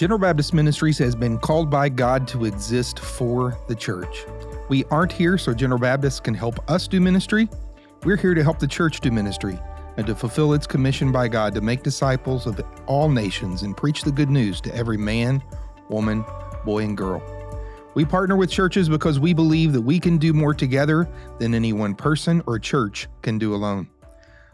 General Baptist Ministries has been called by God to exist for the church. We aren't here so General Baptist can help us do ministry. We're here to help the church do ministry and to fulfill its commission by God to make disciples of all nations and preach the good news to every man, woman, boy, and girl. We partner with churches because we believe that we can do more together than any one person or church can do alone.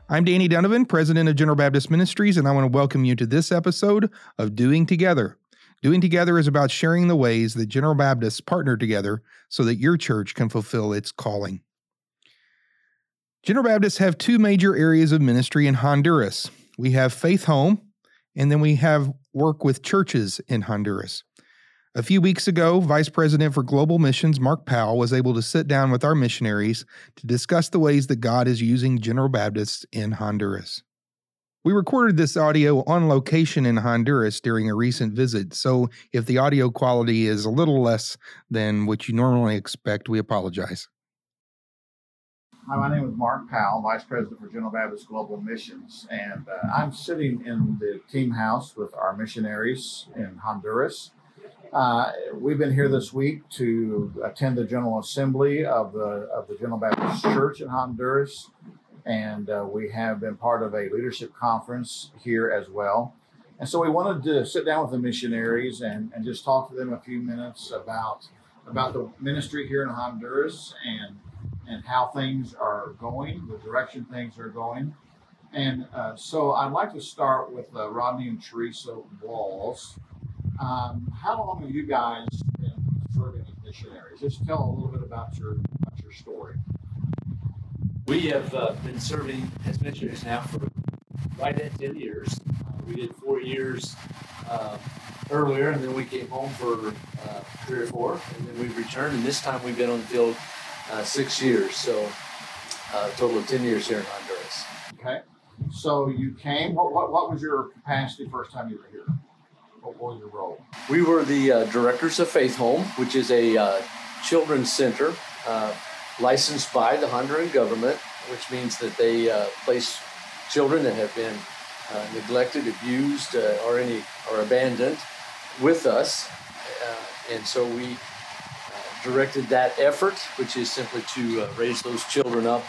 I'm Danny Donovan, president of General Baptist Ministries, and I want to welcome you to this episode of Doing Together. Doing Together is about sharing the ways that General Baptists partner together so that your church can fulfill its calling. General Baptists have two major areas of ministry in Honduras. We have Faith Home, and then we have work with churches in Honduras. A few weeks ago, Vice President for Global Missions Mark Powell was able to sit down with our missionaries to discuss the ways that God is using General Baptists in Honduras. We recorded this audio on location in Honduras during a recent visit, so if the audio quality is a little less than what you normally expect, we apologize. Hi, my name is Mark Powell, Vice President for General Baptist Global Missions, and uh, I'm sitting in the team house with our missionaries in Honduras. Uh, we've been here this week to attend the General Assembly of the of the General Baptist Church in Honduras, and uh, we have been part of a leadership conference here as well. And so we wanted to sit down with the missionaries and, and just talk to them a few minutes about about the ministry here in Honduras and and how things are going, the direction things are going. And uh, so I'd like to start with uh, Rodney and Teresa Walls. Um, how long have you guys been serving as missionaries? Just tell a little bit about your about your story. We have uh, been serving as missionaries now for right at 10 years. Uh, we did four years uh, earlier, and then we came home for uh, three or four, and then we returned. And this time we've been on the field uh, six years, so uh, a total of 10 years here in Honduras. Okay. So you came. What, what, what was your capacity first time you were here? What was your role? We were the uh, directors of Faith Home, which is a uh, children's center uh, licensed by the Honduran government, which means that they uh, place children that have been uh, neglected, abused, uh, or any or abandoned with us, and so we directed that effort, which is simply to raise those children up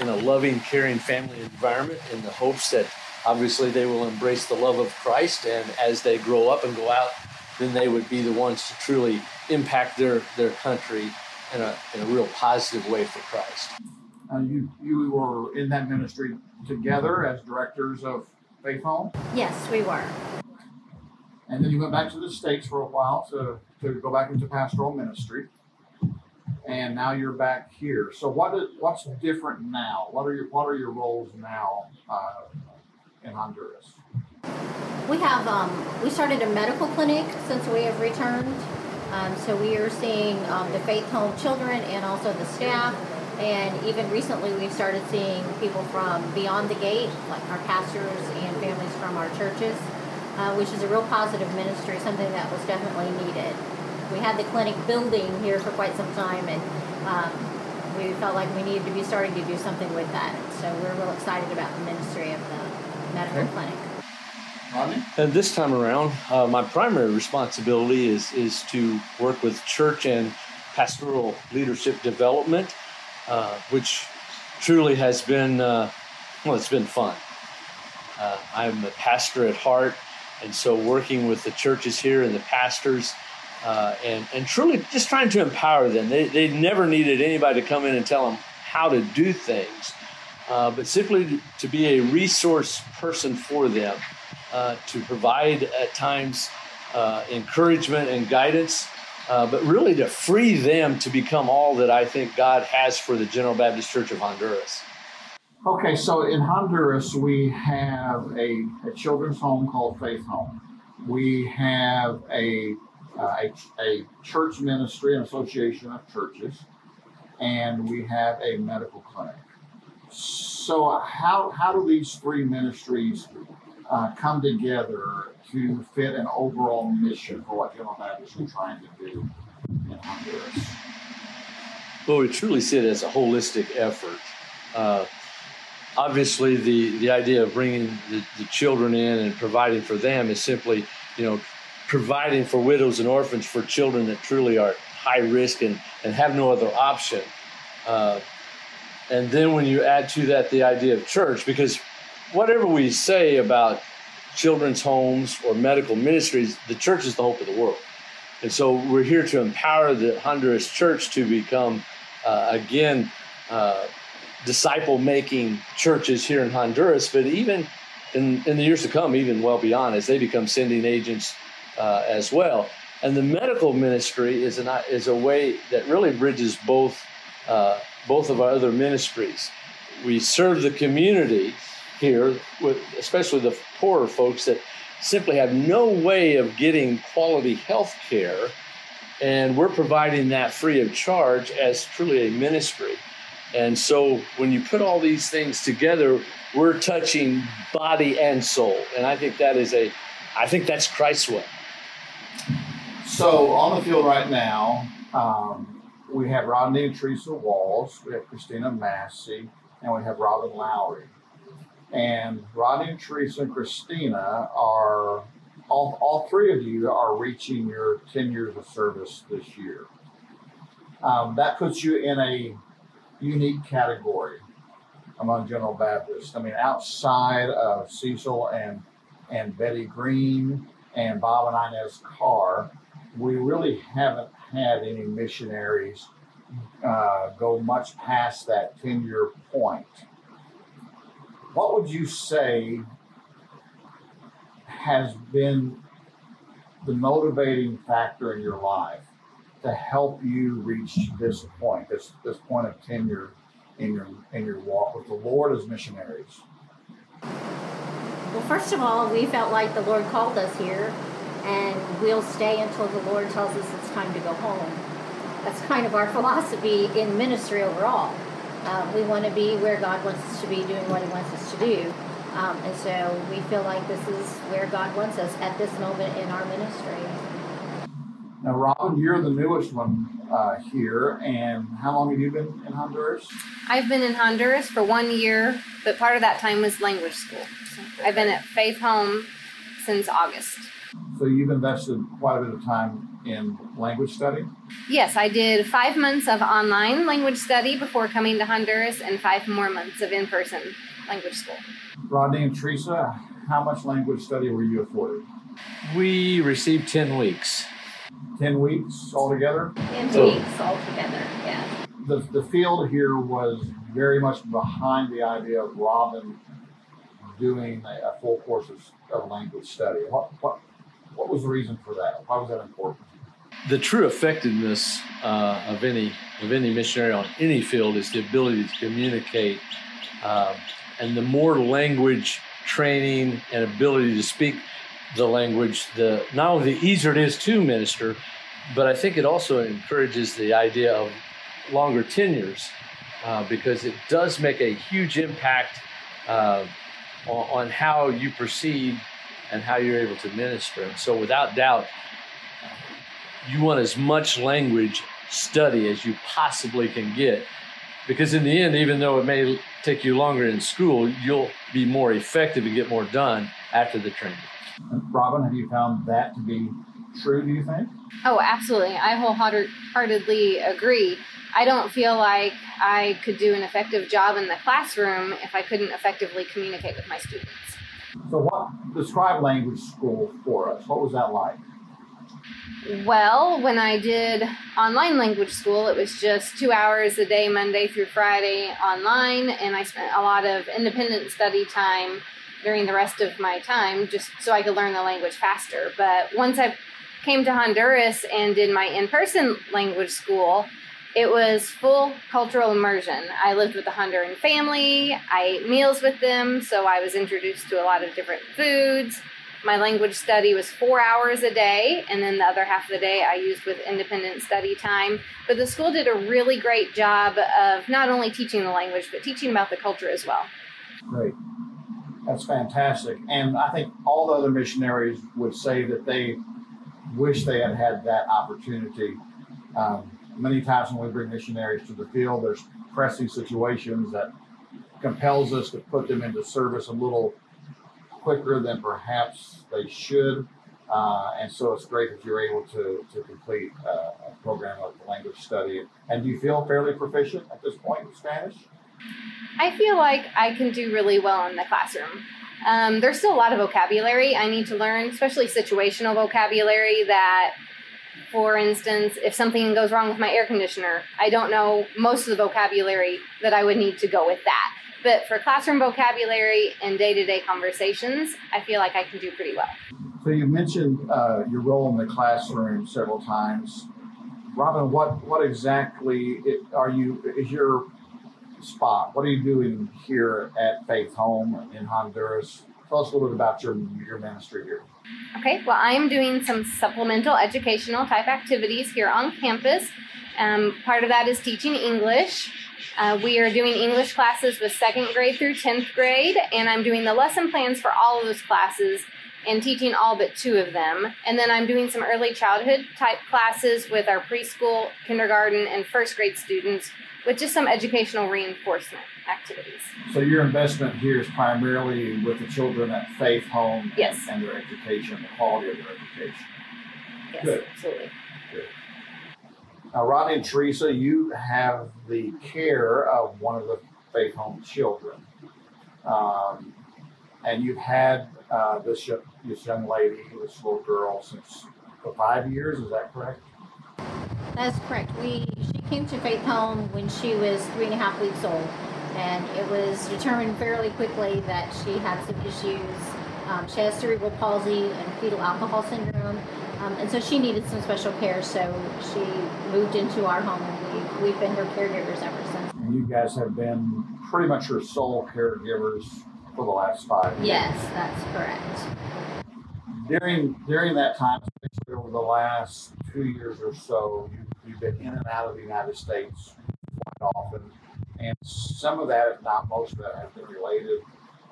in a loving, caring family environment, in the hopes that obviously they will embrace the love of Christ, and as they grow up and go out, then they would be the ones to truly impact their, their country in a, in a real positive way for Christ. Uh, you, you were in that ministry together as directors of Faith Home? Yes, we were. And then you went back to the States for a while to, to go back into pastoral ministry. And now you're back here. So what is, what's different now? What are your what are your roles now uh, in Honduras? We have um, we started a medical clinic since we have returned. Um, so we are seeing um, the Faith Home children and also the staff. And even recently, we've started seeing people from beyond the gate, like our pastors and families from our churches, uh, which is a real positive ministry, something that was definitely needed. We had the clinic building here for quite some time, and um, we felt like we needed to be starting to do something with that. So we're real excited about the ministry of the medical okay. clinic. And this time around, uh, my primary responsibility is is to work with church and pastoral leadership development, uh, which truly has been uh, well, it's been fun. Uh, I'm a pastor at heart, and so working with the churches here and the pastors. Uh, and, and truly just trying to empower them. They, they never needed anybody to come in and tell them how to do things uh, but simply to be a resource person for them, uh, to provide at times uh, encouragement and guidance, uh, but really to free them to become all that I think God has for the General Baptist Church of Honduras. Okay, so in Honduras, we have a, a children's home called Faith Home. We have a, uh, a, a church ministry, an association of churches, and we have a medical clinic. So, how, how do these three ministries uh, come together to fit an overall mission for what General Baptist is trying to do in Honduras? Well, we truly see it as a holistic effort. Uh, obviously, the, the idea of bringing the, the children in and providing for them is simply, you know, providing for widows and orphans for children that truly are high risk and, and have no other option. Uh, and then when you add to that the idea of church, because whatever we say about children's homes or medical ministries, the church is the hope of the world. And so we're here to empower the Honduras church to become, uh, again, uh, disciple making churches here in Honduras, but even in, in the years to come, even well beyond, as they become sending agents uh, as well. And the medical ministry is, an, is a way that really bridges both, uh, both of our other ministries. We serve the community here, with especially the poorer folks that simply have no way of getting quality health care. And we're providing that free of charge as truly a ministry. And so when you put all these things together, we're touching body and soul. And I think that is a, I think that's Christ's way. So on the field right now, um, we have Rodney and Teresa Walls, we have Christina Massey, and we have Robin Lowery. And Rodney and Teresa and Christina are, all, all three of you are reaching your 10 years of service this year. Um, that puts you in a unique category among General Baptists. I mean, outside of Cecil and and Betty Green and Bob and Inez Carr, we really haven't had any missionaries uh, go much past that 10 year point. What would you say has been the motivating factor in your life to help you reach this point, this this point of tenure in your in your walk with the Lord as missionaries? Well, first of all, we felt like the Lord called us here, and we'll stay until the Lord tells us it's time to go home. That's kind of our philosophy in ministry overall. Uh, we want to be where God wants us to be, doing what He wants us to do. Um, and so we feel like this is where God wants us at this moment in our ministry. Now, Robin, you're the newest one uh, here, and how long have you been in Honduras? I've been in Honduras for one year, but part of that time was language school. So I've been at Faith Home since August. So you've invested quite a bit of time in language study? Yes, I did five months of online language study before coming to Honduras and five more months of in person language school. Rodney and Teresa, how much language study were you afforded? We received 10 weeks. 10 weeks altogether? 10 so, weeks altogether, yeah. The, the field here was very much behind the idea of Robin doing a, a full course of, of, language study. What, what, what was the reason for that? Why was that important? The true effectiveness uh, of any of any missionary on any field is the ability to communicate, uh, and the more language training and ability to speak the language, the not only the easier it is to minister, but I think it also encourages the idea of longer tenures uh, because it does make a huge impact uh, on, on, how you proceed and how you're able to minister. And so, without doubt, you want as much language study as you possibly can get because in the end even though it may take you longer in school you'll be more effective and get more done after the training Robin, have you found that to be true, do you think? Oh, absolutely. I wholeheartedly agree. I don't feel like I could do an effective job in the classroom if I couldn't effectively communicate with my students. So, what describe language school for us? What was that like? Well, when I did online language school, it was just two hours a day, Monday through Friday online, and I spent a lot of independent study time during the rest of my time just so I could learn the language faster. But once I came to Honduras and did my in person language school, it was full cultural immersion. I lived with a Honduran family, I ate meals with them, so I was introduced to a lot of different foods. My language study was four hours a day, and then the other half of the day I used with independent study time. But the school did a really great job of not only teaching the language, but teaching about the culture as well. Great. That's fantastic. And I think all the other missionaries would say that they wish they had had that opportunity. Um, many times when we bring missionaries to the field, there's pressing situations that compels us to put them into service a little quicker than perhaps they should. Uh, and so it's great that you're able to, to complete uh, a program of language study. And do you feel fairly proficient at this point in Spanish? I feel like I can do really well in the classroom. Um, there's still a lot of vocabulary I need to learn, especially situational vocabulary that, for instance, if something goes wrong with my air conditioner, I don't know most of the vocabulary that I would need to go with that. But for classroom vocabulary and day to day conversations, I feel like I can do pretty well. So you mentioned uh, your role in the classroom several times. Robin, what, what exactly are you, is your spot? What are you doing here at Faith Home in Honduras? Tell us a little bit about your, your ministry here. Okay, well, I am doing some supplemental educational type activities here on campus. Um, part of that is teaching English. Uh, we are doing English classes with second grade through 10th grade, and I'm doing the lesson plans for all of those classes and teaching all but two of them. And then I'm doing some early childhood type classes with our preschool, kindergarten, and first grade students with just some educational reinforcement activities. So your investment here is primarily with the children at Faith Home yes. and their education, the quality of their education. Yes, Good. absolutely. Good. Now, Rodney and Teresa, you have the care of one of the Faith Home children. Um, and you've had uh, this, young, this young lady, this little girl, since for five years, is that correct? That's correct. We she came to Faith Home when she was three and a half weeks old, and it was determined fairly quickly that she had some issues. Um, she has cerebral palsy and fetal alcohol syndrome, um, and so she needed some special care. So she moved into our home, and we, we've been her caregivers ever since. And you guys have been pretty much her sole caregivers for the last five years. Yes, that's correct. During during that time, especially over the last two years or so, you, you've been in and out of the United States quite often, and some of that, if not most of that, has been related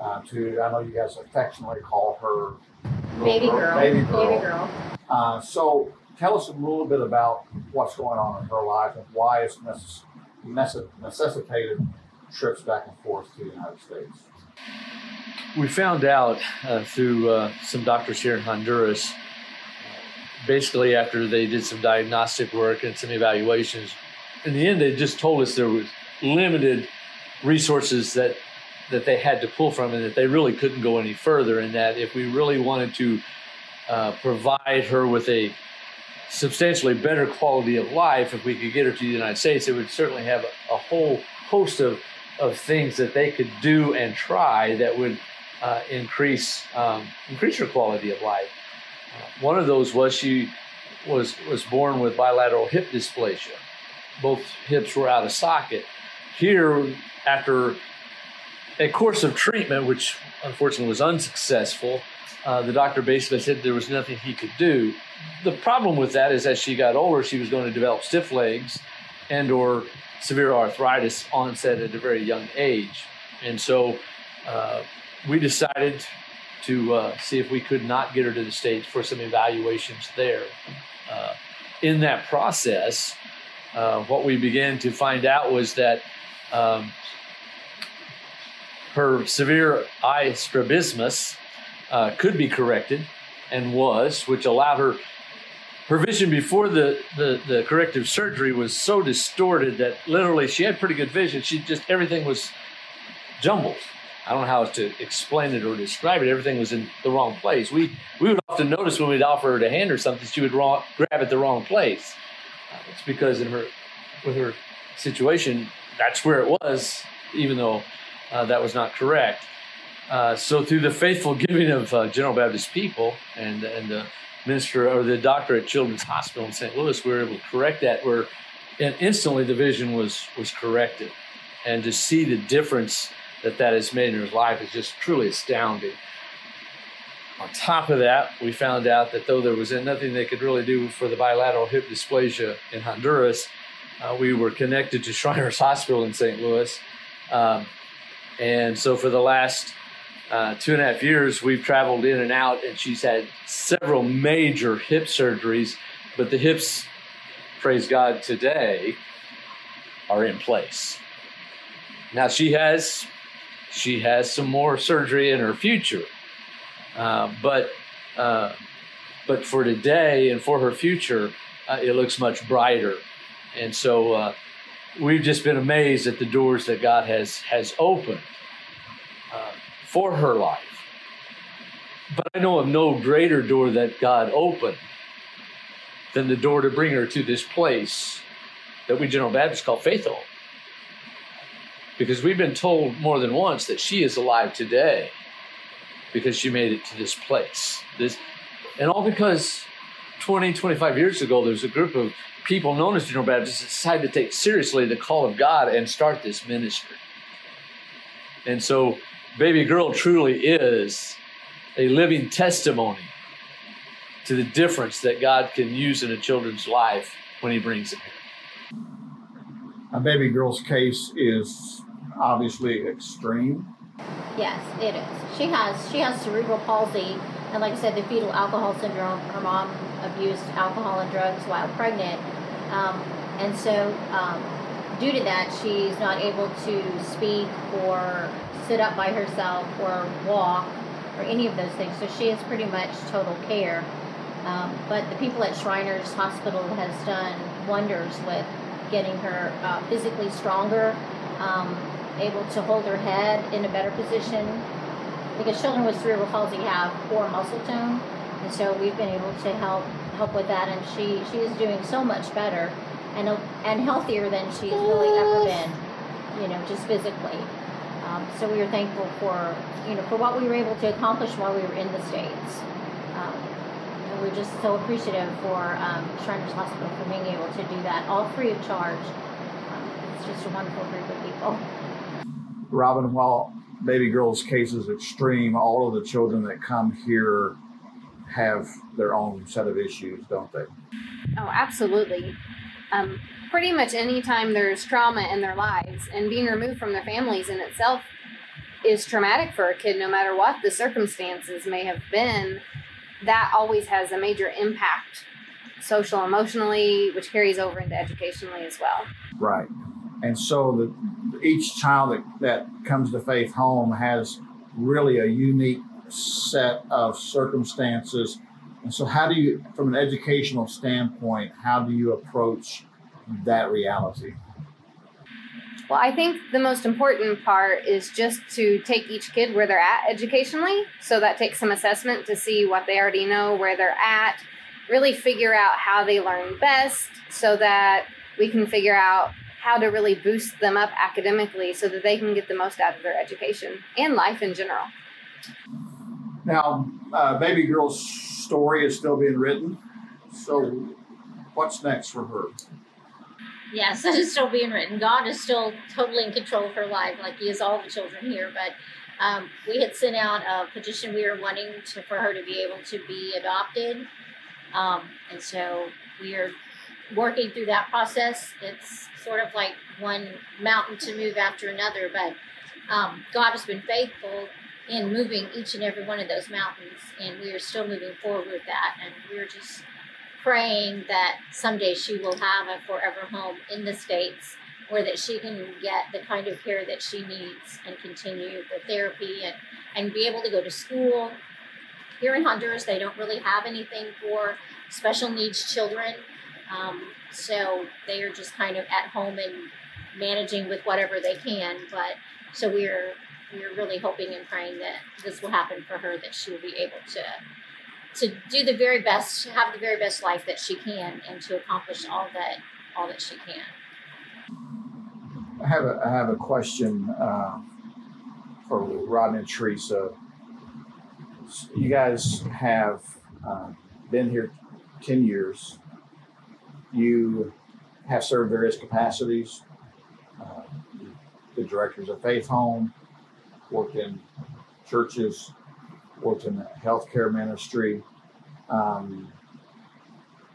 uh, to. I know you guys affectionately call her Baby girl. Baby girl. Baby girl. Uh, so, tell us a little bit about what's going on in her life and why it's necess- necess- necessitated trips back and forth to the United States. We found out uh, through uh, some doctors here in Honduras, basically after they did some diagnostic work and some evaluations, in the end they just told us there was limited resources that that they had to pull from and that they really couldn't go any further and that if we really wanted to uh, provide her with a substantially better quality of life if we could get her to the united states it would certainly have a, a whole host of, of things that they could do and try that would uh, increase um, increase her quality of life. Uh, one of those was she was was born with bilateral hip dysplasia. Both hips were out of socket. Here after a course of treatment, which unfortunately was unsuccessful, uh, the doctor basically said there was nothing he could do. The problem with that is as she got older, she was going to develop stiff legs and or severe arthritis onset at a very young age. And so uh, we decided to uh, see if we could not get her to the States for some evaluations there. Uh, in that process, uh, what we began to find out was that um, her severe eye strabismus uh, could be corrected and was, which allowed her her vision before the, the, the corrective surgery was so distorted that literally she had pretty good vision. She just everything was jumbled. I don't know how to explain it or describe it. Everything was in the wrong place. We we would often notice when we'd offer her to hand her something, she would wrong, grab at the wrong place. Uh, it's because in her with her situation, that's where it was, even though uh, that was not correct. Uh, so through the faithful giving of uh, General Baptist people and and the minister or the doctor at Children's Hospital in St. Louis, we were able to correct that. Where and instantly the vision was was corrected, and to see the difference that that has made in her life is just truly astounding. On top of that, we found out that though there was nothing they could really do for the bilateral hip dysplasia in Honduras, uh, we were connected to Shriners Hospital in St. Louis. Um, and so for the last uh, two and a half years, we've traveled in and out, and she's had several major hip surgeries, but the hips, praise God, today are in place. Now she has she has some more surgery in her future, uh, but uh, but for today and for her future, uh, it looks much brighter. And so uh, we've just been amazed at the doors that God has has opened uh, for her life. But I know of no greater door that God opened than the door to bring her to this place that we General Baptists call Faith Home. Because we've been told more than once that she is alive today because she made it to this place. This, and all because 20, 25 years ago, there's a group of people known as General Baptists decided to take seriously the call of God and start this ministry. And so, baby girl truly is a living testimony to the difference that God can use in a children's life when He brings them here. A baby girl's case is obviously extreme. Yes, it is. She has she has cerebral palsy, and like I said, the fetal alcohol syndrome. Her mom abused alcohol and drugs while pregnant, um, and so um, due to that, she's not able to speak or sit up by herself or walk or any of those things. So she is pretty much total care. Um, but the people at Shriners Hospital has done wonders with getting her uh, physically stronger, um, able to hold her head in a better position. Because children with cerebral palsy have poor muscle tone, and so we've been able to help help with that. And she she is doing so much better and and healthier than she's really ever been, you know, just physically. Um, so we are thankful for you know for what we were able to accomplish while we were in the states. Um, and we're just so appreciative for um, Shriners Hospital for being able to do that all free of charge. Um, it's just a wonderful group of people. Robin, while baby girl's case is extreme, all of the children that come here have their own set of issues, don't they? Oh, absolutely. Um, pretty much anytime there's trauma in their lives and being removed from their families in itself is traumatic for a kid, no matter what the circumstances may have been, that always has a major impact social emotionally, which carries over into educationally as well. Right. And so the, each child that, that comes to Faith Home has really a unique set of circumstances. And so, how do you, from an educational standpoint, how do you approach that reality? Well, I think the most important part is just to take each kid where they're at educationally. So that takes some assessment to see what they already know, where they're at, really figure out how they learn best so that we can figure out how to really boost them up academically so that they can get the most out of their education and life in general. Now, uh, baby girl's story is still being written. So, what's next for her? Yes, it is still being written. God is still totally in control of her life, like He is all the children here. But um, we had sent out a petition. We were wanting to, for her to be able to be adopted, um, and so we are working through that process. It's sort of like one mountain to move after another, but um, God has been faithful in moving each and every one of those mountains, and we are still moving forward with that. And we're just praying that someday she will have a forever home in the States where that she can get the kind of care that she needs and continue the therapy and, and be able to go to school. Here in Honduras, they don't really have anything for special needs children. Um, so they are just kind of at home and managing with whatever they can. But so we're we're really hoping and praying that this will happen for her, that she will be able to to do the very best, to have the very best life that she can, and to accomplish all that all that she can. I have a, I have a question uh, for Rodney and Teresa. You guys have uh, been here ten years. You have served various capacities. Uh, the directors of Faith Home, worked in churches, worked in the healthcare ministry. Um,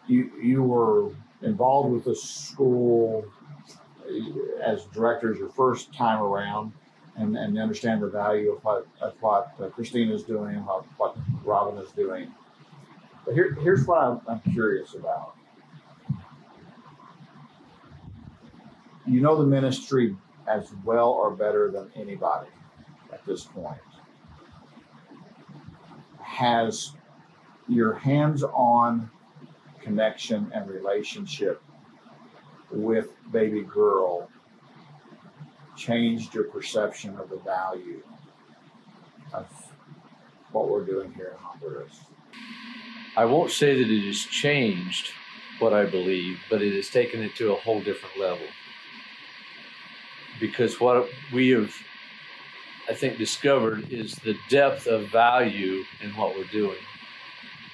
you you were involved with the school as directors your first time around, and, and understand the value of what of what uh, Christine is doing, what what Robin is doing. But here, here's what I'm, I'm curious about. You know the ministry as well or better than anybody at this point. Has your hands-on connection and relationship with baby girl changed your perception of the value of what we're doing here in Honduras? I won't say that it has changed what I believe, but it has taken it to a whole different level. Because what we have, I think, discovered is the depth of value in what we're doing.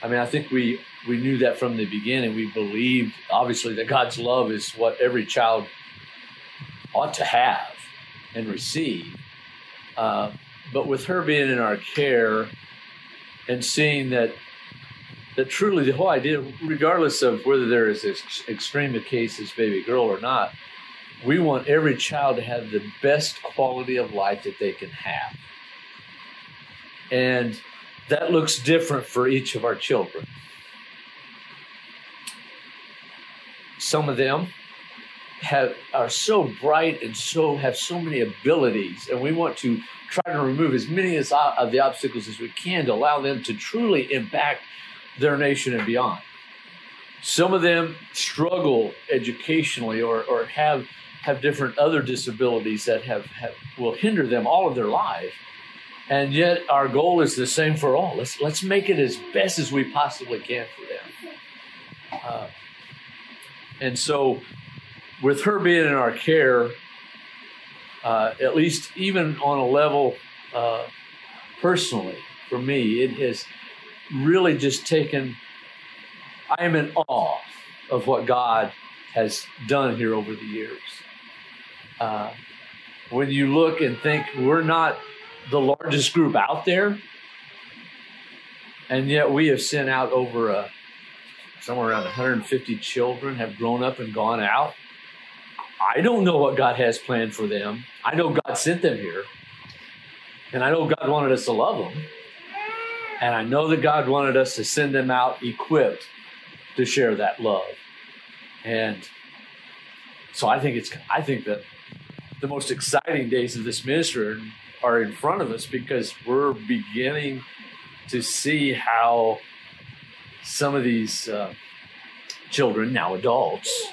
I mean, I think we we knew that from the beginning. We believed, obviously, that God's love is what every child ought to have and receive. Uh, but with her being in our care and seeing that that truly the whole idea, regardless of whether there is this extreme a case as baby girl or not, we want every child to have the best quality of life that they can have. And that looks different for each of our children. Some of them have are so bright and so have so many abilities, and we want to try to remove as many as, uh, of the obstacles as we can to allow them to truly impact their nation and beyond. Some of them struggle educationally or, or have have different other disabilities that have, have will hinder them all of their life. And yet our goal is the same for all. Let's let's make it as best as we possibly can for them. Uh, and so with her being in our care, uh, at least even on a level uh, personally for me, it has really just taken, I am in awe of what God has done here over the years. Uh, when you look and think we're not the largest group out there, and yet we have sent out over a, uh, somewhere around 150 children have grown up and gone out. I don't know what God has planned for them. I know God sent them here. And I know God wanted us to love them. And I know that God wanted us to send them out equipped to share that love. And so I think it's I think that the most exciting days of this ministry are in front of us because we're beginning to see how some of these uh, children, now adults,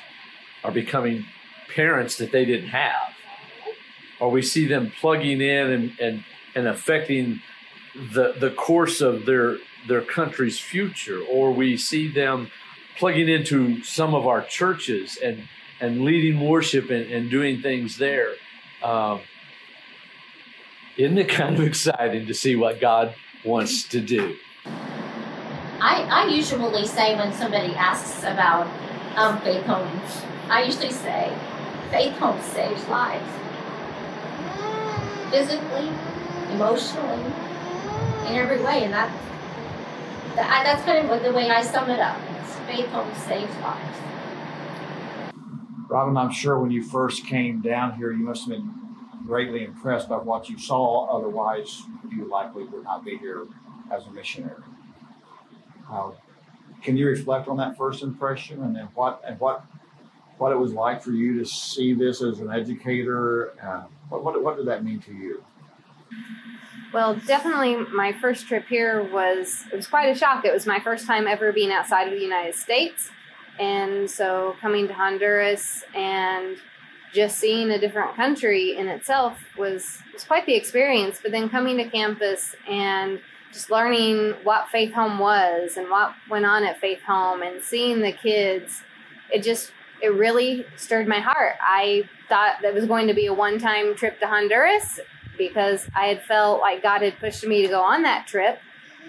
are becoming parents that they didn't have. Or we see them plugging in and, and, and affecting the the course of their their country's future, or we see them plugging into some of our churches and and leading worship and, and doing things there. Um, isn't it kind of exciting to see what God wants to do? I, I usually say when somebody asks about um, faith homes, I usually say, faith homes saves lives. Physically, emotionally, in every way, and that, that that's kind of the way I sum it up. Faith home saves lives. Robin, I'm sure when you first came down here, you must have been greatly impressed by what you saw. Otherwise, you likely would not be here as a missionary. Uh, can you reflect on that first impression and then what and what what it was like for you to see this as an educator? Uh, what, what what did that mean to you? Well, definitely my first trip here was it was quite a shock. It was my first time ever being outside of the United States. And so coming to Honduras and just seeing a different country in itself was was quite the experience. But then coming to campus and just learning what Faith Home was and what went on at Faith Home and seeing the kids, it just it really stirred my heart. I thought that was going to be a one-time trip to Honduras because I had felt like God had pushed me to go on that trip.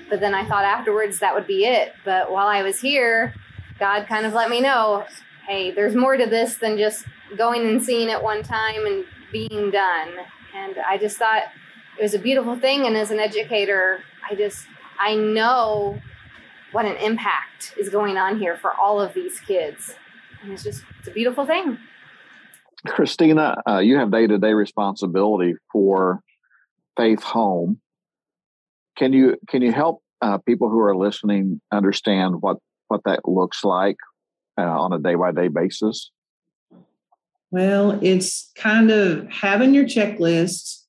But then I thought afterwards that would be it. But while I was here, God kind of let me know hey, there's more to this than just going and seeing it one time and being done. And I just thought it was a beautiful thing. And as an educator, I just, I know what an impact is going on here for all of these kids. And it's just, it's a beautiful thing. Christina, uh, you have day to day responsibility for Faith Home. Can you can you help uh, people who are listening understand what what that looks like uh, on a day by day basis? Well, it's kind of having your checklist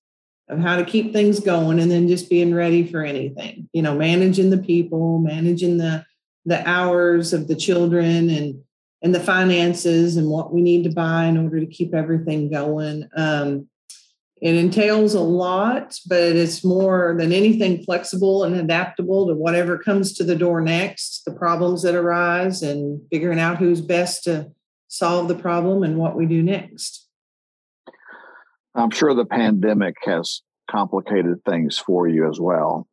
of how to keep things going and then just being ready for anything you know managing the people managing the the hours of the children and and the finances and what we need to buy in order to keep everything going um, it entails a lot but it's more than anything flexible and adaptable to whatever comes to the door next the problems that arise and figuring out who's best to solve the problem and what we do next I'm sure the pandemic has complicated things for you as well.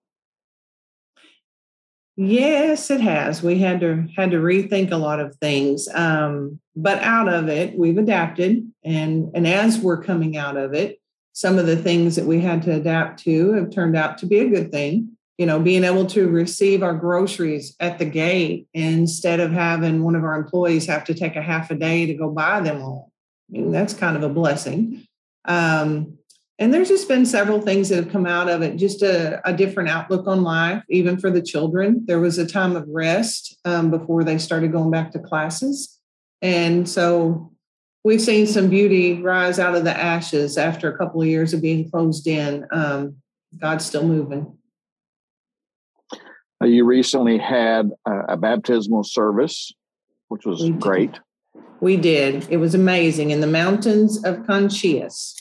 Yes, it has. We had to had to rethink a lot of things, um, but out of it, we've adapted, and and as we're coming out of it, some of the things that we had to adapt to have turned out to be a good thing. You know, being able to receive our groceries at the gate instead of having one of our employees have to take a half a day to go buy them all. I mean, that's kind of a blessing. Um, and there's just been several things that have come out of it, just a, a different outlook on life, even for the children. There was a time of rest um, before they started going back to classes. And so we've seen some beauty rise out of the ashes after a couple of years of being closed in. Um, God's still moving. You recently had a, a baptismal service, which was great. We did. It was amazing in the mountains of Conchias.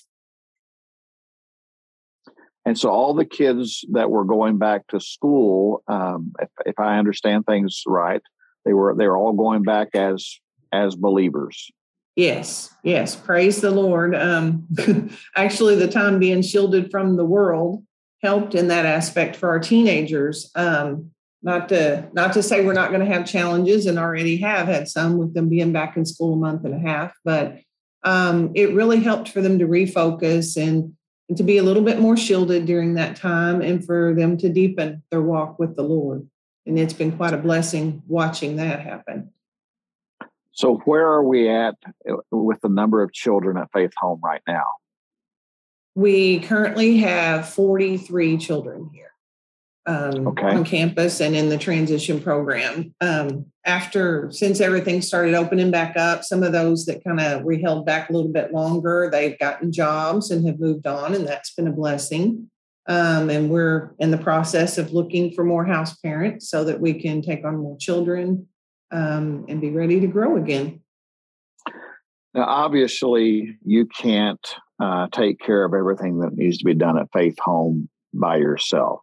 And so all the kids that were going back to school, um, if, if I understand things right, they were they were all going back as as believers. Yes, yes. Praise the Lord. Um, actually, the time being shielded from the world helped in that aspect for our teenagers. Um, not to not to say we're not going to have challenges and already have had some with them being back in school a month and a half but um, it really helped for them to refocus and, and to be a little bit more shielded during that time and for them to deepen their walk with the lord and it's been quite a blessing watching that happen so where are we at uh, with the number of children at faith home right now we currently have 43 children here um, okay. on campus and in the transition program. Um, after, since everything started opening back up, some of those that kind of we held back a little bit longer, they've gotten jobs and have moved on, and that's been a blessing. Um, and we're in the process of looking for more house parents so that we can take on more children um, and be ready to grow again. Now, obviously, you can't uh, take care of everything that needs to be done at Faith Home by yourself.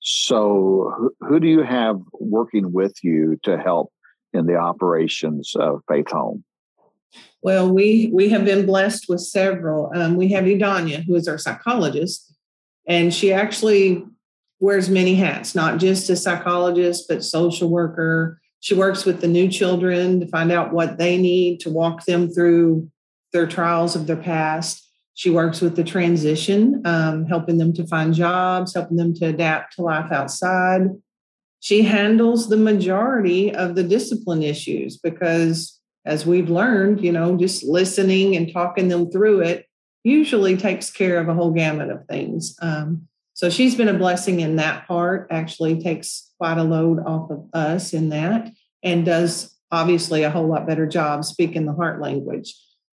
So, who, do you have working with you to help in the operations of Faith Home? Well, we we have been blessed with several. Um, we have Idania, who is our psychologist, and she actually wears many hats, not just a psychologist, but social worker. She works with the new children to find out what they need to walk them through their trials of their past. She works with the transition, um, helping them to find jobs, helping them to adapt to life outside. She handles the majority of the discipline issues because, as we've learned, you know, just listening and talking them through it usually takes care of a whole gamut of things. Um, so she's been a blessing in that part, actually takes quite a load off of us in that, and does obviously a whole lot better job speaking the heart language.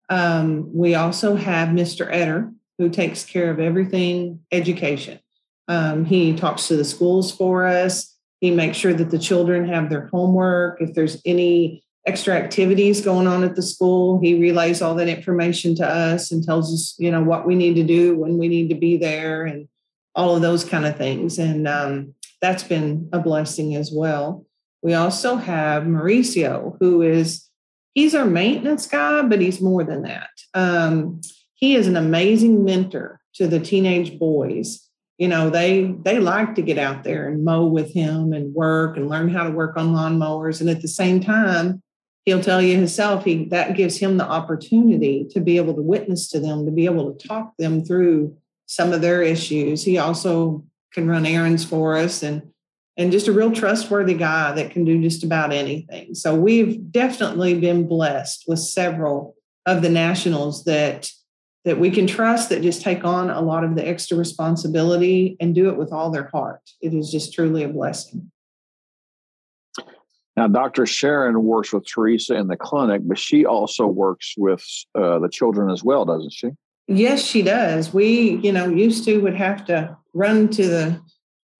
Um, we also have Mr. Etter, who takes care of everything education. Um, he talks to the schools for us. He makes sure that the children have their homework. If there's any extra activities going on at the school, he relays all that information to us and tells us, you know, what we need to do when we need to be there and all of those kind of things. And um, that's been a blessing as well. We also have Mauricio, who is he's our maintenance guy, but he's more than that. Um, he is an amazing mentor to the teenage boys. You know, they they like to get out there and mow with him and work and learn how to work on lawnmowers. And at the same time, he'll tell you himself he that gives him the opportunity to be able to witness to them, to be able to talk them through some of their issues. He also can run errands for us and and just a real trustworthy guy that can do just about anything. So we've definitely been blessed with several of the nationals that that we can trust that just take on a lot of the extra responsibility and do it with all their heart. It is just truly a blessing. Now, Dr. Sharon works with Teresa in the clinic, but she also works with uh, the children as well, doesn't she? Yes, she does. We, you know, used to would have to run to the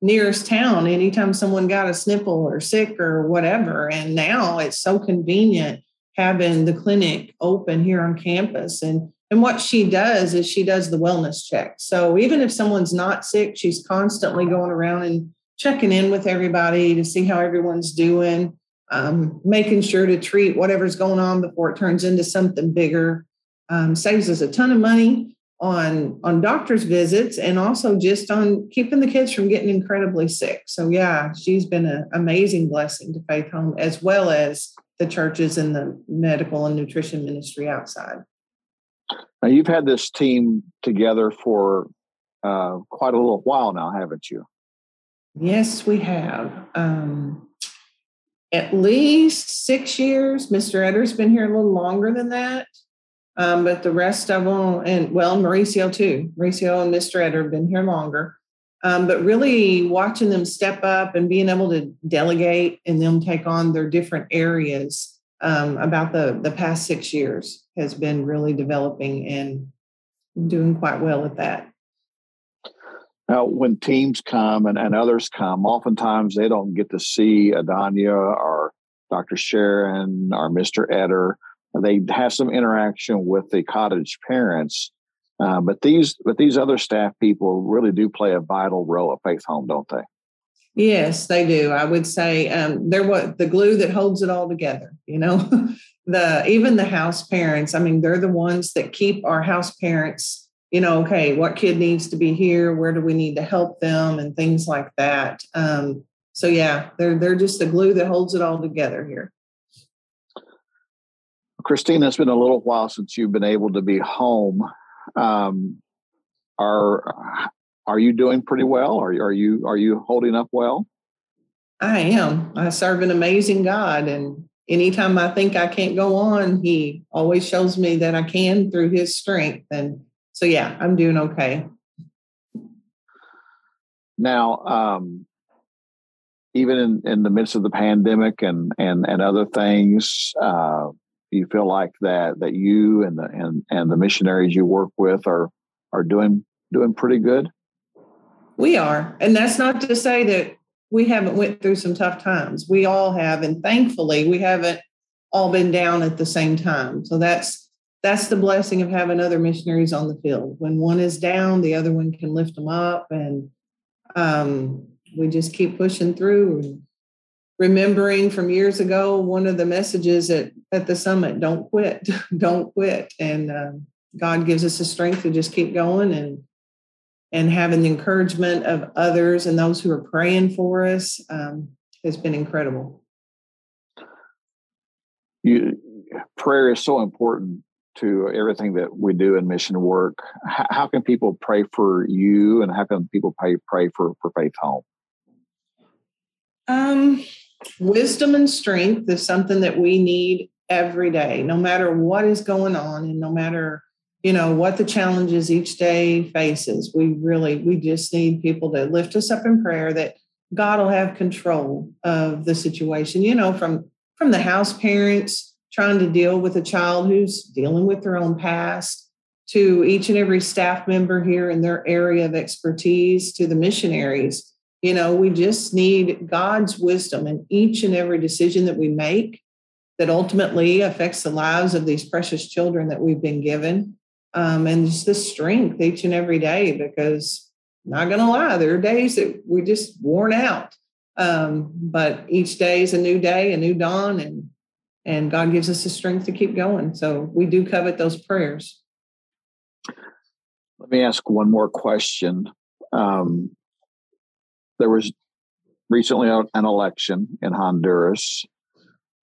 nearest town anytime someone got a sniffle or sick or whatever. And now it's so convenient having the clinic open here on campus. And and what she does is she does the wellness check. So even if someone's not sick, she's constantly going around and checking in with everybody to see how everyone's doing, um, making sure to treat whatever's going on before it turns into something bigger. Um, saves us a ton of money on on doctor's visits and also just on keeping the kids from getting incredibly sick. So yeah, she's been an amazing blessing to Faith Home as well as the churches and the medical and nutrition ministry outside. Now you've had this team together for uh, quite a little while now, haven't you? Yes, we have. Um, at least six years. Mr. Etter's been here a little longer than that. Um, but the rest of them, and well, Mauricio too. Mauricio and Mr. Etter have been here longer. Um, but really watching them step up and being able to delegate and them take on their different areas um, about the, the past six years has been really developing and doing quite well at that. Now, when teams come and, and others come, oftentimes they don't get to see Adanya or Dr. Sharon or Mr. Etter they have some interaction with the cottage parents. Uh, but these but these other staff people really do play a vital role at Faith Home, don't they? Yes, they do. I would say um, they're what the glue that holds it all together. You know, the even the house parents. I mean, they're the ones that keep our house parents. You know, okay, what kid needs to be here? Where do we need to help them, and things like that. Um, so yeah, they're they're just the glue that holds it all together here. Christina, it's been a little while since you've been able to be home. Um, are are you doing pretty well? Are, are you are you holding up well? I am. I serve an amazing God, and anytime I think I can't go on, He always shows me that I can through His strength. And so, yeah, I'm doing okay. Now, um, even in, in the midst of the pandemic and and and other things, uh, you feel like that that you and the and and the missionaries you work with are are doing doing pretty good? We are. And that's not to say that we haven't went through some tough times. We all have and thankfully we haven't all been down at the same time. So that's that's the blessing of having other missionaries on the field. When one is down the other one can lift them up and um, we just keep pushing through and remembering from years ago one of the messages at, at the summit don't quit don't quit. And uh, god gives us the strength to just keep going and and having the encouragement of others and those who are praying for us um, has been incredible. You, prayer is so important to everything that we do in mission work. How, how can people pray for you and how can people pray, pray for, for faith home? Um, wisdom and strength is something that we need every day, no matter what is going on and no matter you know what the challenges each day faces. We really we just need people to lift us up in prayer that god will have control of the situation you know from from the house parents trying to deal with a child who's dealing with their own past to each and every staff member here in their area of expertise to the missionaries you know, we just need God's wisdom in each and every decision that we make that ultimately affects the lives of these precious children that we've been given. Um, and just the strength each and every day because not going to lie, there are days that we're just worn out. Um, but each day is a new day, a new dawn, and and God gives us the strength to keep going. So we do covet those prayers. Let me ask one more question. Um, there was recently an election in Honduras,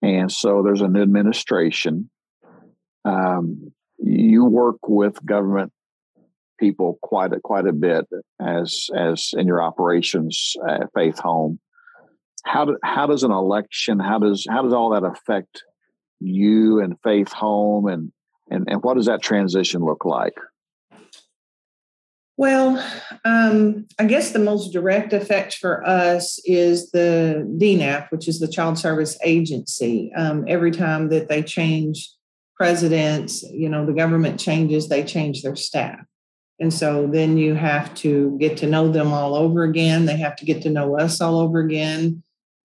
and so there's a new administration. Um, you work with government people quite a, quite a bit as as in your operations at Faith Home. How do, how does an election how does how does all that affect you and Faith Home and and and what does that transition look like? Well, um, I guess the most direct effect for us is the DINAF, which is the Child Service Agency. Um, every time that they change presidents, you know, the government changes, they change their staff. And so then you have to get to know them all over again. They have to get to know us all over again.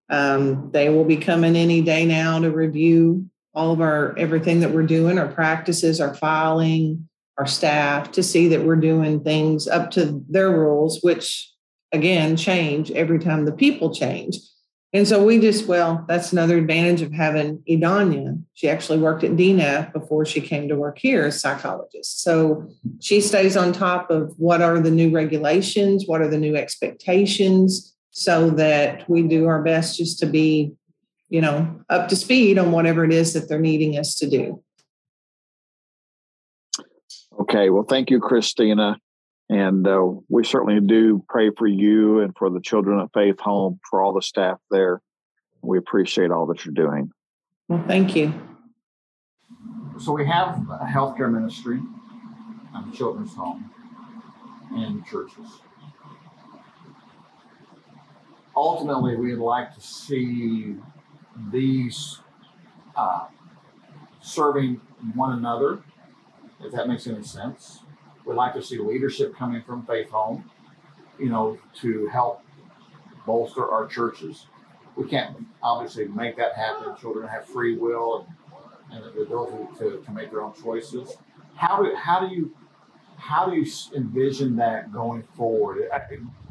Um, they will be coming any day now to review all of our everything that we're doing, our practices, our filing, our staff to see that we're doing things up to their rules, which again change every time the people change. And so we just, well, that's another advantage of having Idanya. She actually worked at DINAF before she came to work here as psychologist. So she stays on top of what are the new regulations, what are the new expectations, so that we do our best just to be, you know, up to speed on whatever it is that they're needing us to do. Okay. Well, thank you, Christina. And uh, we certainly do pray for you and for the children at Faith Home, for all the staff there. We appreciate all that you're doing. Well, thank you. So we have a healthcare ministry, a children's home, and churches. Ultimately, we'd like to see these uh, serving one another, if that makes any sense We'd like to see leadership coming from Faith Home, you know, to help bolster our churches. We can't obviously make that happen. Children have free will and, and the ability to, to make their own choices. How do how do you how do you envision that going forward?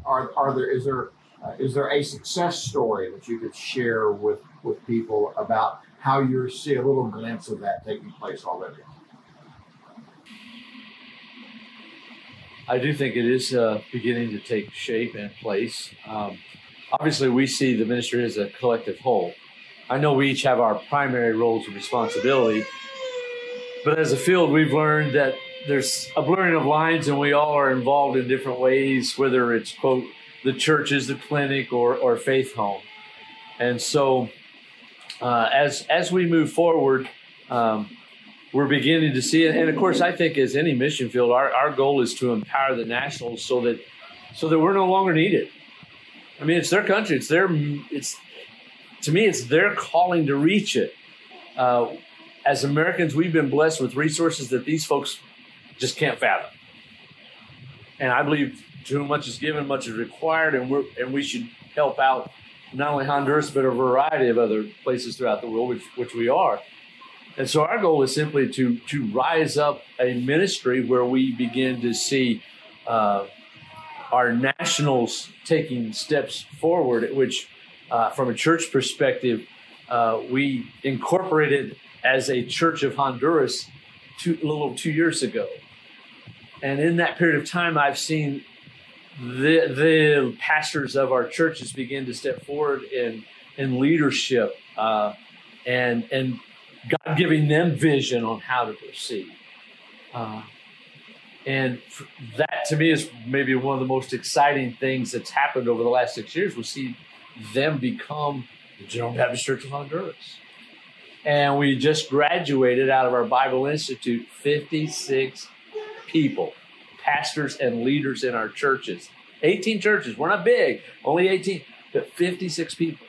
Are, are there is there uh, is there a success story that you could share with with people about how you see a little glimpse of that taking place already? I do think it is uh, beginning to take shape and place. Um, obviously, we see the ministry as a collective whole. I know we each have our primary roles and responsibility, but as a field, we've learned that there's a blurring of lines, and we all are involved in different ways, whether it's quote the churches, the clinic, or or faith home. And so, uh, as as we move forward, um, we're beginning to see it. And of course, I think as any mission field, our, our goal is to empower the nationals so that so that we're no longer needed. I mean, it's their country. It's their it's to me, it's their calling to reach it. Uh, as Americans, we've been blessed with resources that these folks just can't fathom. And I believe to whom much is given, much is required, and we're and we should help out not only Honduras but a variety of other places throughout the world, which which we are. And so our goal is simply to to rise up a ministry where we begin to see uh, our nationals taking steps forward, which, uh, from a church perspective, uh, we incorporated as a Church of Honduras two, a little two years ago. And in that period of time, I've seen the, the pastors of our churches begin to step forward in, in leadership uh, and, and God giving them vision on how to proceed. Uh, and that to me is maybe one of the most exciting things that's happened over the last six years. We see them become the General Baptist Church of Honduras. And we just graduated out of our Bible Institute 56 people, pastors and leaders in our churches. 18 churches. We're not big, only 18, but 56 people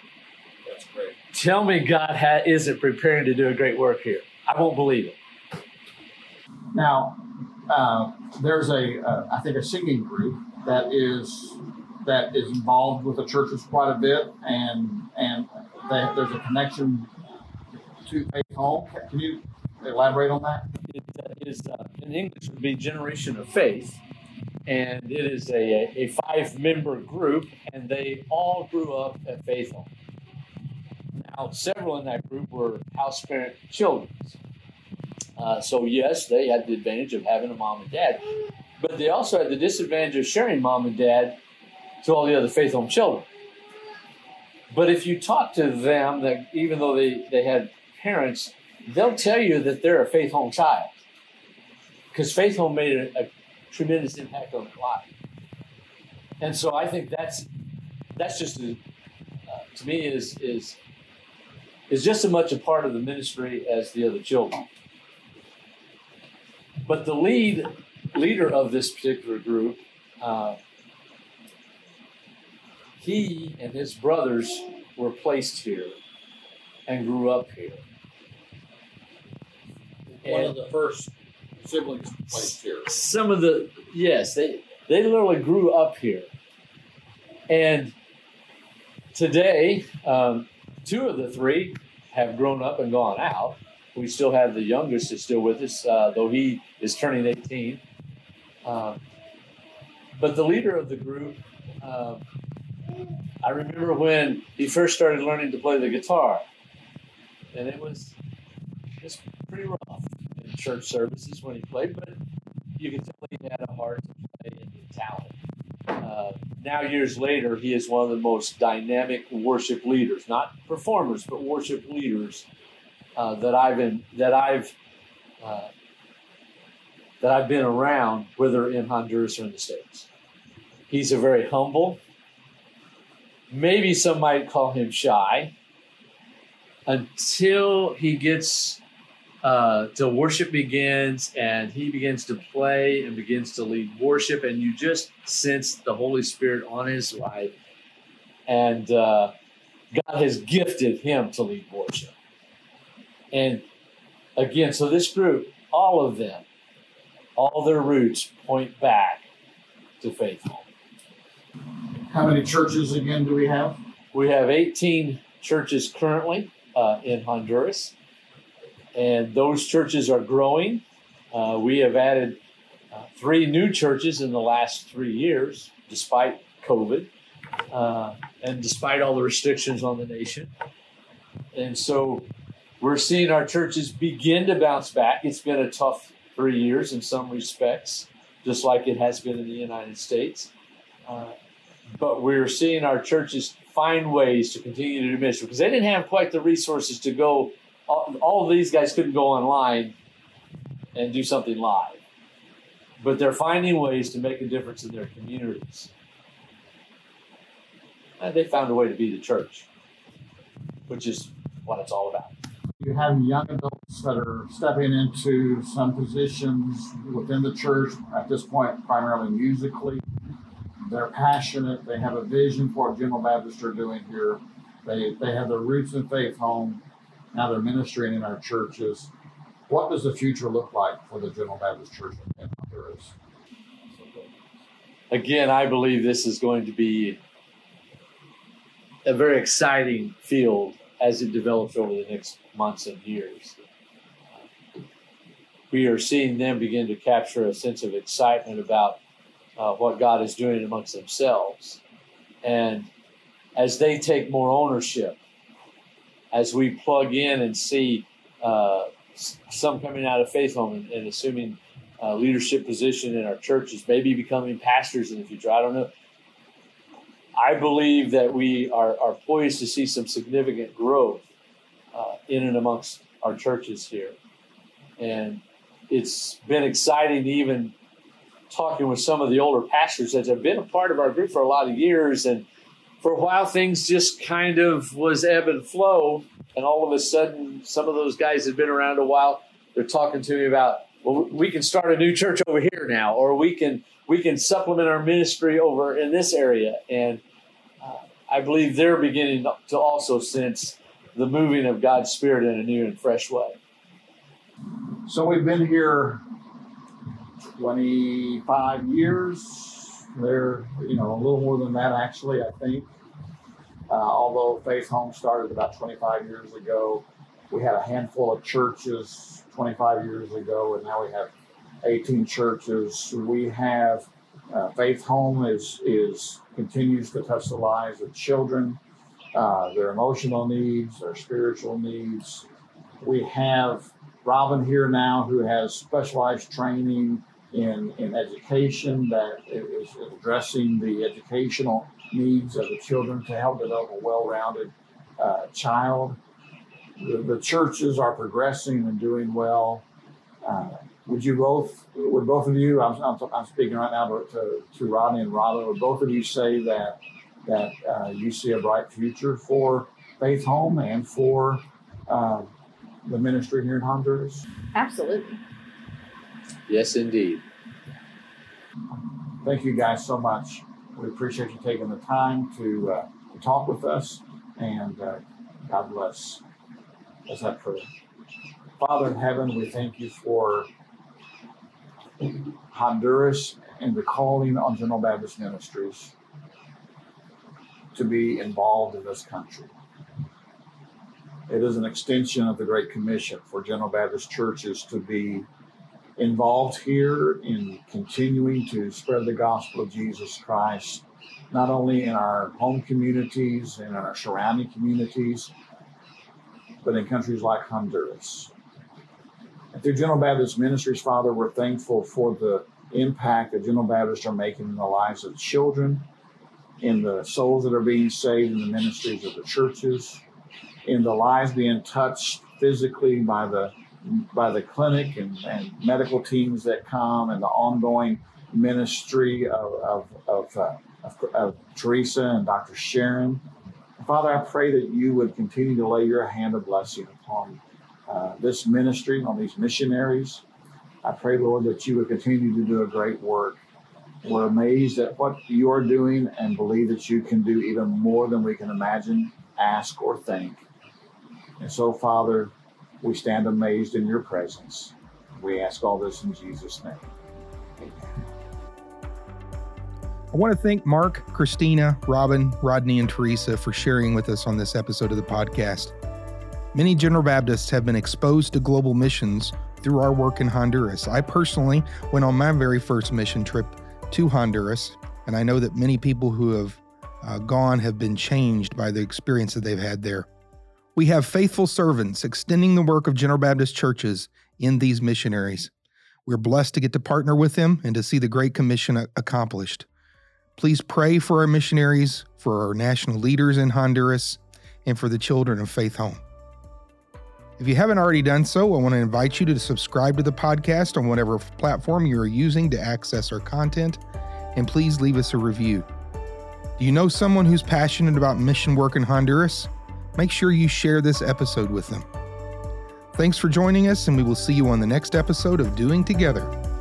tell me God ha- isn't preparing to do a great work here. I won't believe it. Now, uh, there's a, uh, I think, a singing group that is that is involved with the churches quite a bit, and and they, there's a connection to Faith Home. Can you elaborate on that? It is uh, in English would be Generation of Faith, and it is a, a five member group, and they all grew up at Faith Home. Several in that group were house parent children. Uh, so, yes, they had the advantage of having a mom and dad, but they also had the disadvantage of sharing mom and dad to all the other faith home children. But if you talk to them, that even though they, they had parents, they'll tell you that they're a faith home child because faith home made a, a tremendous impact on their life. And so I think that's that's just a, uh, to me is is is just as much a part of the ministry as the other children. But the lead leader of this particular group, uh, he and his brothers were placed here and grew up here. one of the first siblings placed here. Some of the yes, they they literally grew up here, and today um, two of the three have grown up and gone out. We still have the youngest is still with us, uh, though he is turning 18. Um, but the leader of the group, um, I remember when he first started learning to play the guitar, and it was just pretty rough in church services when he played, but you could tell he had a heart to play and talent. Uh, now, years later, he is one of the most dynamic worship leaders, not performers, but worship leaders uh, that I've been that I've uh, that I've been around, whether in Honduras or in the states. He's a very humble. Maybe some might call him shy. Until he gets uh, till worship begins and he begins to play and begins to lead worship, and you just sense the Holy Spirit on his life. And uh, God has gifted him to lead worship. And again, so this group, all of them, all their roots point back to faith home. How many churches again do we have? We have 18 churches currently uh, in Honduras and those churches are growing. Uh, we have added uh, three new churches in the last three years, despite COVID uh, and despite all the restrictions on the nation. And so we're seeing our churches begin to bounce back. It's been a tough three years in some respects, just like it has been in the United States. Uh, but we're seeing our churches find ways to continue to do ministry because they didn't have quite the resources to go all, all of these guys couldn't go online and do something live, but they're finding ways to make a difference in their communities. And they found a way to be the church, which is what it's all about. You have young adults that are stepping into some positions within the church at this point, primarily musically. They're passionate. They have a vision for what General Baptist are doing here. They, they have their roots in faith home now they're ministering in our churches. What does the future look like for the General Baptist Church in Honduras? Again, I believe this is going to be a very exciting field as it develops over the next months and years. We are seeing them begin to capture a sense of excitement about uh, what God is doing amongst themselves. And as they take more ownership as we plug in and see uh, some coming out of faith home and, and assuming uh, leadership position in our churches, maybe becoming pastors in the future. I don't know. I believe that we are, are poised to see some significant growth uh, in and amongst our churches here. And it's been exciting even talking with some of the older pastors that have been a part of our group for a lot of years and for a while things just kind of was ebb and flow and all of a sudden some of those guys had been around a while. They're talking to me about well we can start a new church over here now or we can we can supplement our ministry over in this area. And uh, i believe they're beginning to also sense the moving of god's spirit in a new and fresh way. So we've been here 25 years they're, you know, a little more than that actually, I think. Uh, although Faith Home started about 25 years ago, we had a handful of churches 25 years ago, and now we have 18 churches. We have uh, Faith Home is is continues to touch the lives of children, uh, their emotional needs, their spiritual needs. We have Robin here now, who has specialized training in, in education that is addressing the educational needs of the children to help develop a well-rounded uh, child. The, the, churches are progressing and doing well. Uh, would you both, would both of you, I'm, I'm, I'm speaking right now to, to Rodney and Robin, would both of you say that that uh, you see a bright future for Faith Home and for uh, the ministry here in Honduras? Absolutely. Yes, indeed. Thank you guys so much. We appreciate you taking the time to, uh, to talk with us, and uh, God bless. Let's have. Father in heaven, we thank you for Honduras and the calling on General Baptist Ministries to be involved in this country. It is an extension of the Great Commission for General Baptist churches to be involved here in continuing to spread the gospel of Jesus Christ, not only in our home communities and in our surrounding communities, but in countries like Honduras. And through General Baptist Ministries, Father, we're thankful for the impact that General Baptists are making in the lives of children, in the souls that are being saved in the ministries of the churches, in the lives being touched physically by the by the clinic and, and medical teams that come and the ongoing ministry of, of, of, uh, of, of Teresa and Dr. Sharon. Father, I pray that you would continue to lay your hand of blessing upon uh, this ministry, on these missionaries. I pray, Lord, that you would continue to do a great work. We're amazed at what you are doing and believe that you can do even more than we can imagine, ask, or think. And so, Father, we stand amazed in your presence. We ask all this in Jesus' name. Amen. I want to thank Mark, Christina, Robin, Rodney, and Teresa for sharing with us on this episode of the podcast. Many General Baptists have been exposed to global missions through our work in Honduras. I personally went on my very first mission trip to Honduras, and I know that many people who have uh, gone have been changed by the experience that they've had there. We have faithful servants extending the work of General Baptist churches in these missionaries. We're blessed to get to partner with them and to see the Great Commission accomplished. Please pray for our missionaries, for our national leaders in Honduras, and for the children of Faith Home. If you haven't already done so, I want to invite you to subscribe to the podcast on whatever platform you are using to access our content, and please leave us a review. Do you know someone who's passionate about mission work in Honduras? Make sure you share this episode with them. Thanks for joining us, and we will see you on the next episode of Doing Together